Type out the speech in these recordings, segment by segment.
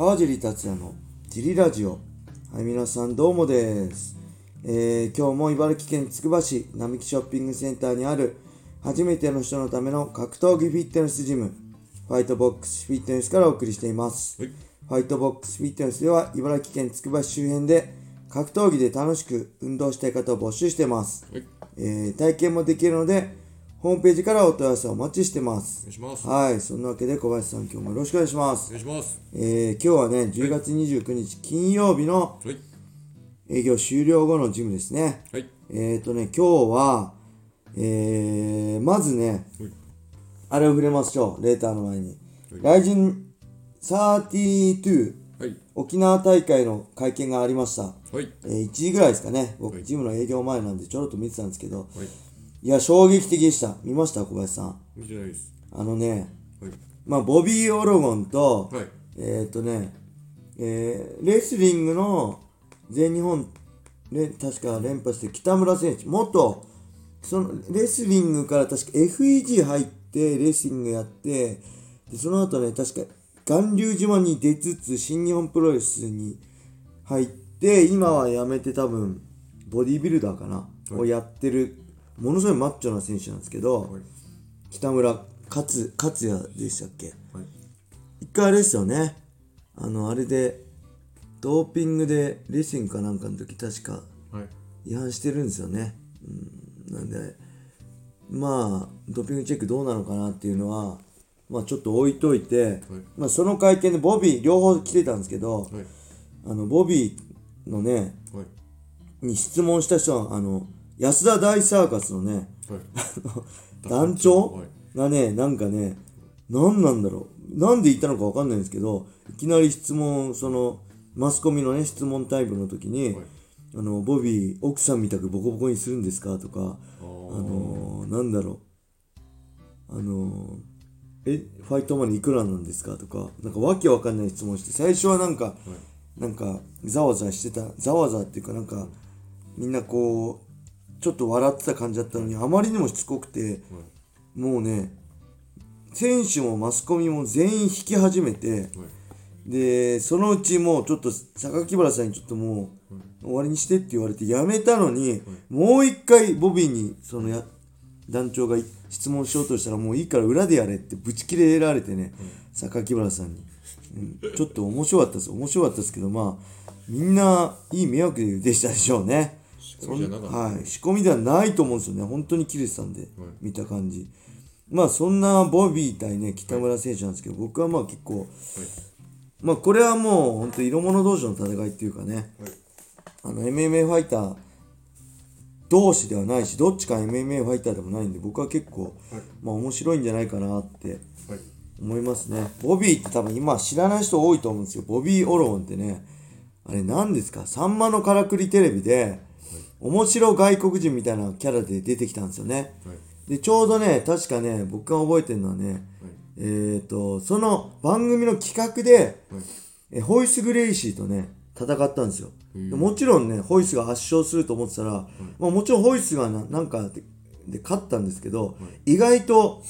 川尻達也のジリラジオ。はい皆さんどうもです、えー、今日も茨城県つくば市並木ショッピングセンターにある初めての人のための格闘技フィットネスジムファイトボックスフィットネスからお送りしています、はい。ファイトボックスフィットネスでは茨城県つくば市周辺で格闘技で楽しく運動したい方を募集してます、はい、えー体験もできるのでホームページからお問い合わせをお待ちしてますお願いします。おはい、そんなわけで小林さん今日もよろしくお願いします。願いします。えー、今日はね、10月29日金曜日のはい、営業終了後のジムですね。はい、えーとね、今日は、えー、まずね、はい、あれを触れましょう、レーターの前に。はいライジン32はい、沖縄大会の会見がありました。はい、えー、1時ぐらいですかね。僕、はいジムの営業前なんでちょろっと見てたんですけど、はい、いや、衝撃的でした。見ました？小林さん。見てないです。あのね、はい、まあ、ボビー・オロゴンと、はい、えーっとね、えーレスリングの全日本、ね、確か連覇して北村選手、元、そのレスリングから確か FEG 入ってレスリングやって、でその後ね、確か巌流島に出つつ新日本プロレスに入って、今は辞めて多分、ボディービルダーかな、をやってる、ものすごいマッチョな選手なんですけど、はい、北村勝勝也でしたっけ？はい、一回あれですよね。あの、あれで、ドーピングでレスリングかなんかの時確かはい、違反してるんですよね。うん、なんで、まあ、ドーピングチェックどうなのかなっていうのは、まあちょっと置いといて、まあその会見でボビー両方来てたんですけど、はい、あの、ボビーのね、はい、に質問した人は、あの、安田大サーカスのね、はい、団長はい。がね、なんかね、何なんだろう。なんで言ったのかわかんないんですけど、いきなり質問、その、マスコミのね、質問タイプの時に、はい。あの、ボビー、奥さんみたくボコボコにするんですかとか、あのー、なんだろう。あのー、え、ファイトマネーいくらなんですかとか、なんかわけわかんない質問して、最初はなんか、なんか、ざわざわしてた、ざわざわっていうかなんか、みんなこう、ちょっと笑ってた感じだったのに、あまりにもしつこくて、もうね、選手もマスコミも全員引き始めて、はい、で、そのうちもうちょっと榊原さんにちょっともう終わりにしてって言われてやめたのに、もう一回ボビーにそのや団長が質問しようとしたらもういいから裏でやれってブチ切れられてね、榊原さんに、うん。ちょっと面白かったです。面白かったですけどまあみんないい迷惑でしたでしょうね仕込みじゃなかった。はい。仕込みではないと思うんですよね。本当に切れてたんで、見た感じ。まあそんなボビー対ね北村選手なんですけど、僕はまあ結構まあこれはもう本当色物同士の戦いっていうかね、はい。あの MMA ファイター同士ではないしどっちか MMA ファイターでもないんで僕は結構、はい。まあ面白いんじゃないかなってはい、思いますね。ボビーって多分今知らない人多いと思うんですよ。ボビー・オロゴンってねあれ何ですか？さんまのからくりテレビで、面白外国人みたいなキャラで出てきたんですよね。はい、でちょうどね確かね僕が覚えてるのはねえっ、とその番組の企画で、はい、えホイス・グレイシーとね戦ったんですよ。でもちろんねホイスが圧勝すると思ってたら、まあ、もちろんホイスがななんかでで勝ったんですけど、意外と、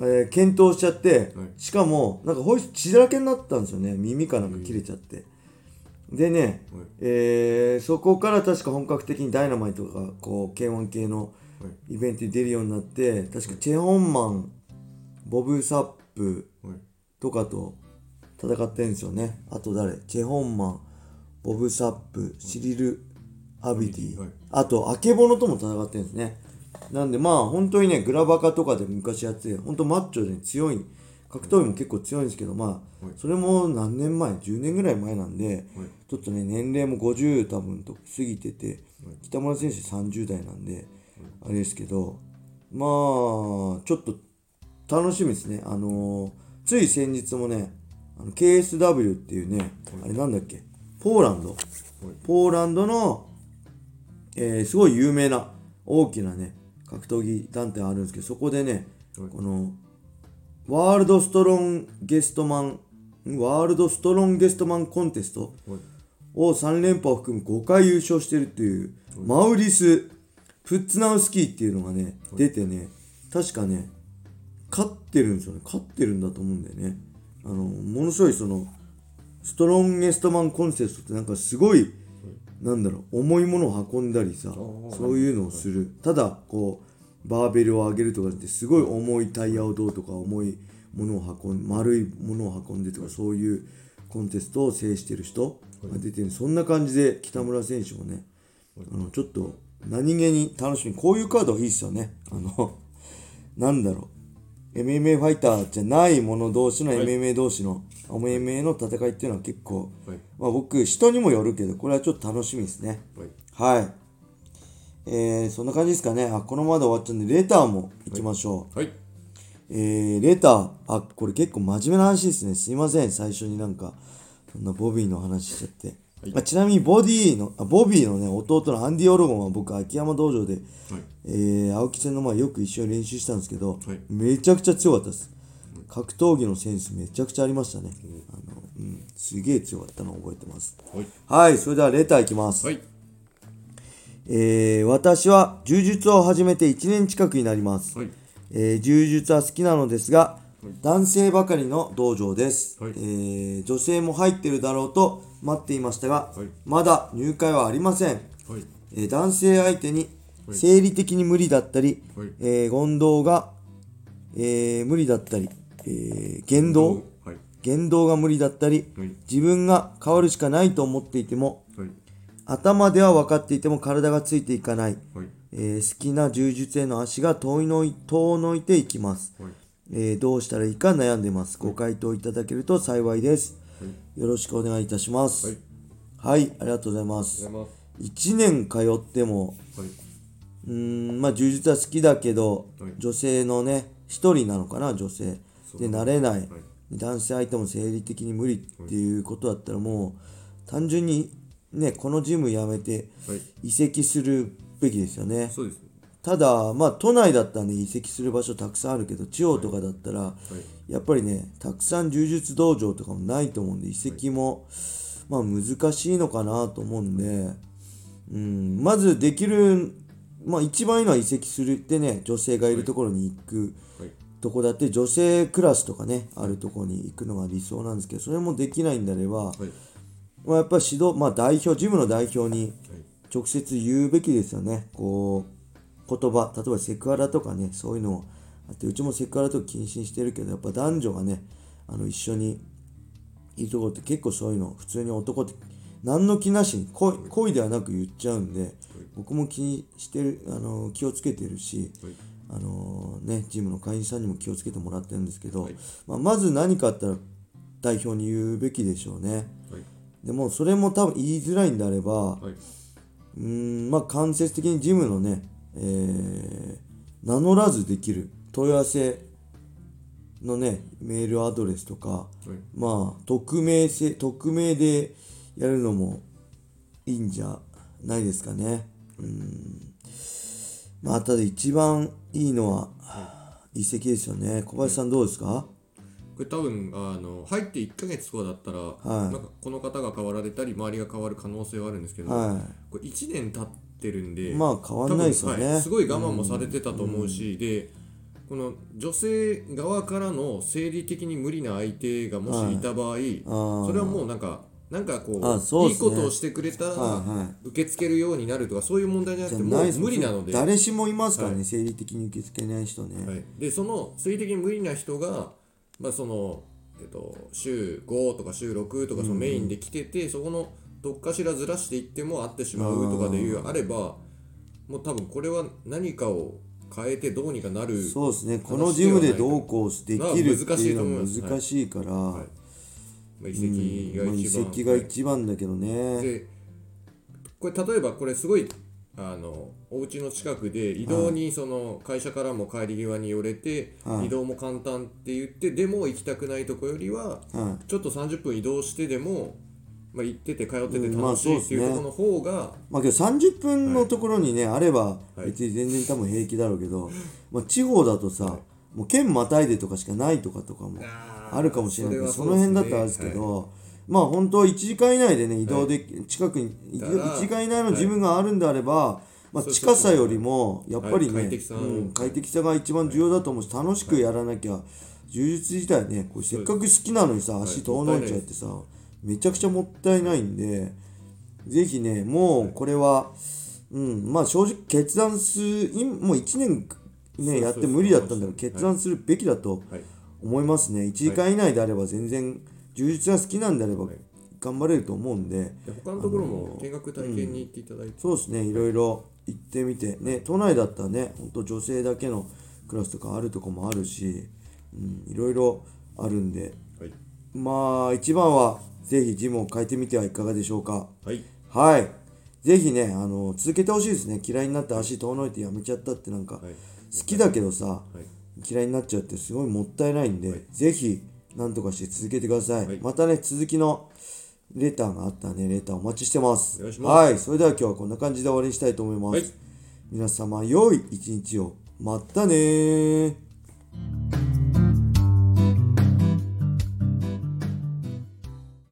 えー検討しちゃって、はい。しかもなんかホイス血だらけになったんですよね。耳かなんか切れちゃって、でね、はい。えーそこから確か本格的にダイナマイトがこう K1 系のはい、イベントに出るようになって確かチェ・ホンマンボブ・サップはい、とかと戦ってるんですよね。あと誰？チェ・ホンマン、ボブ・サップ、シリル・アビディ、はい。あと、アケボノとも戦ってるんですね。なんでまあ本当にね、グラバカとかで昔やってて、本当マッチョで強い、格闘技も結構強いんですけど、まあ、それも何年前 ?10 年ぐらい前なんで、ちょっとね、年齢も50多分と過ぎてて、北村選手30代なんで、あれですけど、まあ、ちょっと楽しみですね。あのーつい先日もね、あの KSW っていうね、あれなんだっけ、ポーランド、ポーランドの、えーすごい有名な大きなね、格闘技団体あるんですけど、そこでね、はい。この、ワールドストロンゲストマン、んワールドストロンゲストマンコンテストはい、を3連覇を含む5回優勝してるっていう、マウリス・プッツナウスキーっていうのがね、出てね、確かね、勝ってるんですよね。勝ってるんだと思うんだよね。あの、ものすごいその、ストロンゲストマンコンセプトってなんかすごい、なんだろう重いものを運んだりさー。そういうのをする。ただこうバーベルを上げるとかってすごい重いタイヤをどうとか重いものを運ん丸いものを運んでとかそういうコンテストを制してる人が出てる。そんな感じで北村選手もねあのちょっと何気に楽しみこういうカードいいっすよね。あのなんだろう。MMA ファイターじゃない者同士の MMA 同士の MMA の戦いっていうのは結構、はい。まあ、僕人にもよるけどこれはちょっと楽しみですね。はい。はいえー、そんな感じですかね。あこのままで終わっちゃうんでレターも行きましょう、はい。えー、レター。あこれ結構真面目な話ですね。すいません。最初になんかそんなボビーの話しちゃって、はい。あちなみにボディのあボビーのね弟のアンディ・オロゴンは僕秋山道場で、はい。えー、青木戦の前よく一緒に練習したんですけど、はい。めちゃくちゃ強かったです。格闘技のセンスめちゃくちゃありましたね、あのうん、すげえ強かったのを覚えてます。はい。はいそれではレターいきます、はいえー私は柔術を始めて1年近くになります、はい。えー柔術は好きなのですが、男性ばかりの道場です、はい。えー女性も入ってるだろうと待っていましたが、はい。まだ入会はありません、はい。えー男性相手にはい。生理的に無理だったり、はい。えー言動が、えー無理だったり、えー言動はい。言動が無理だったり、はい。自分が変わるしかないと思っていてもはい頭では分かっていても体がついていかない、はい。えー好きな柔術への足が遠いのい遠のいていきます、はい。えーどうしたらいいか悩んでます。ご回答いただけると幸いです、よろしくお願いいたします。はい。はい、ありがとうございまあす。りがとうござい1年通ってもうーんまあ柔術は好きだけど、はい。女性のね一人なのかな女性。で慣れない。男性相手も生理的に無理っていうことだったらもう単純にねこのジム辞めてはい。移籍するべきですよね。そうです。ただまあ都内だったらね移籍する場所たくさんあるけど地方とかだったら、やっぱりねたくさん柔術道場とかもないと思うんで移籍も、まあ難しいのかなと思うんで、うん、まずできるまあ一番いいのは移籍するってね女性がいるところに行くはい。とこだって女性クラスとかねあるところに行くのが理想なんですけどそれもできないんであれば、はいまあ、やっぱり指導、まあ、代表ジムの代表に直接言うべきですよね。こう言葉例えばセクハラとかねそういうのあってうちもセクハラとか禁止にしてるけどやっぱ男女がねあの一緒にいるところって結構そういうの普通に男って何の気なしに恋恋ではなく言っちゃうんで僕も気にしてるあの気をつけてるし、はい。あのね、ジムの会員さんにも気をつけてもらってるんですけど、はい。まあ、まず何かあったら代表に言うべきでしょうね。はいでもそれも多分言いづらいんであれば、はい。うーんまあ間接的にジムのね、えー名乗らずできる問い合わせのねメールアドレスとか、はい。まあ匿名せ匿名でやるのもいいんじゃないですかね。うん。まあただ一番いいのは移籍ですよね。小林さんどうですか、これ多分あの入って1ヶ月とかだったら、はい。なんかこの方が変わられたり周りが変わる可能性はあるんですけど、はこれ1年経ってるんでまあ変わんないですよね。はいすごい我慢もされてたと思うし、でこの女性側からの生理的に無理な相手がもしいた場合、ーそれはもうなんかなんかこあうね。いいことをしてくれたら、はいはい。受け付けるようになるとかそういう問題じゃなくてもう無理なので。誰しもいますからね、はい。生理的に受け付けない人ね、はい、でその生理的に無理な人が、まあそのえっと、週5とか週6とかそのメインで来てて、そこのどっかしらずらしていっても会ってしまうとかでいうあればもう多分これは何かを変えてどうにかなるそうですね。このジムでどうこうできるっていうのはまあ難しいから、はい。まあ、移籍がまあ移一番、籍が一番だけどね、でこれ例えばこれすごいあのお家の近くで移動にその会社からも帰り際に寄れて、はい。移動も簡単って言ってでも行きたくないとこよりははい。ちょっと30分移動してでも、まあ、行ってて通っててうんまあ楽しいっていうそうっすね。ところの方が、まあけど30分のところにね、あれば別に全然多分平気だろうけど、まあ、地方だとさ、もう県またいでとかしかないとかとかもあーあるかもしれないけどそそれはそうですね。の辺だったらあれですけど、まあ本当1時間以内でね移動で近くにだから1時間以内のジムがあるんであれば、まあ、近さよりもやっぱりね、はい快適さうん快適さが一番重要だと思うし楽しくやらなきゃ柔術自体ねこれせっかく好きなのにさ足遠のいちゃってさめちゃくちゃもったいないんでぜひねもうこれは、うんまあ正直決断する今もう1年ねやって無理だったんだからはい決断するべきだとはい。思いますね。1時間以内であれば全然充実が好きなんであればはい。頑張れると思うんでで他のところも見学体験に行っていただいて、そうですね。いろいろ行ってみてね都内だったらねほんと女性だけのクラスとかあるとこもあるし、うん、いろいろあるんで。はい。まあ一番はぜひジムを変えてみてはいかがでしょうか。はい。はい。ぜひねあの続けてほしいですね。嫌いになって足遠のいてやめちゃったってなんか。はい。好きだけどさはい。嫌いになっちゃうってすごいもったいないんで、はい。ぜひなんとかして続けてください、はい。またね続きのレターがあったらねレターお待ちしてます。ます。はい。それでは今日はこんな感じで終わりにしたいと思います、はい。皆様良い一日を。またねー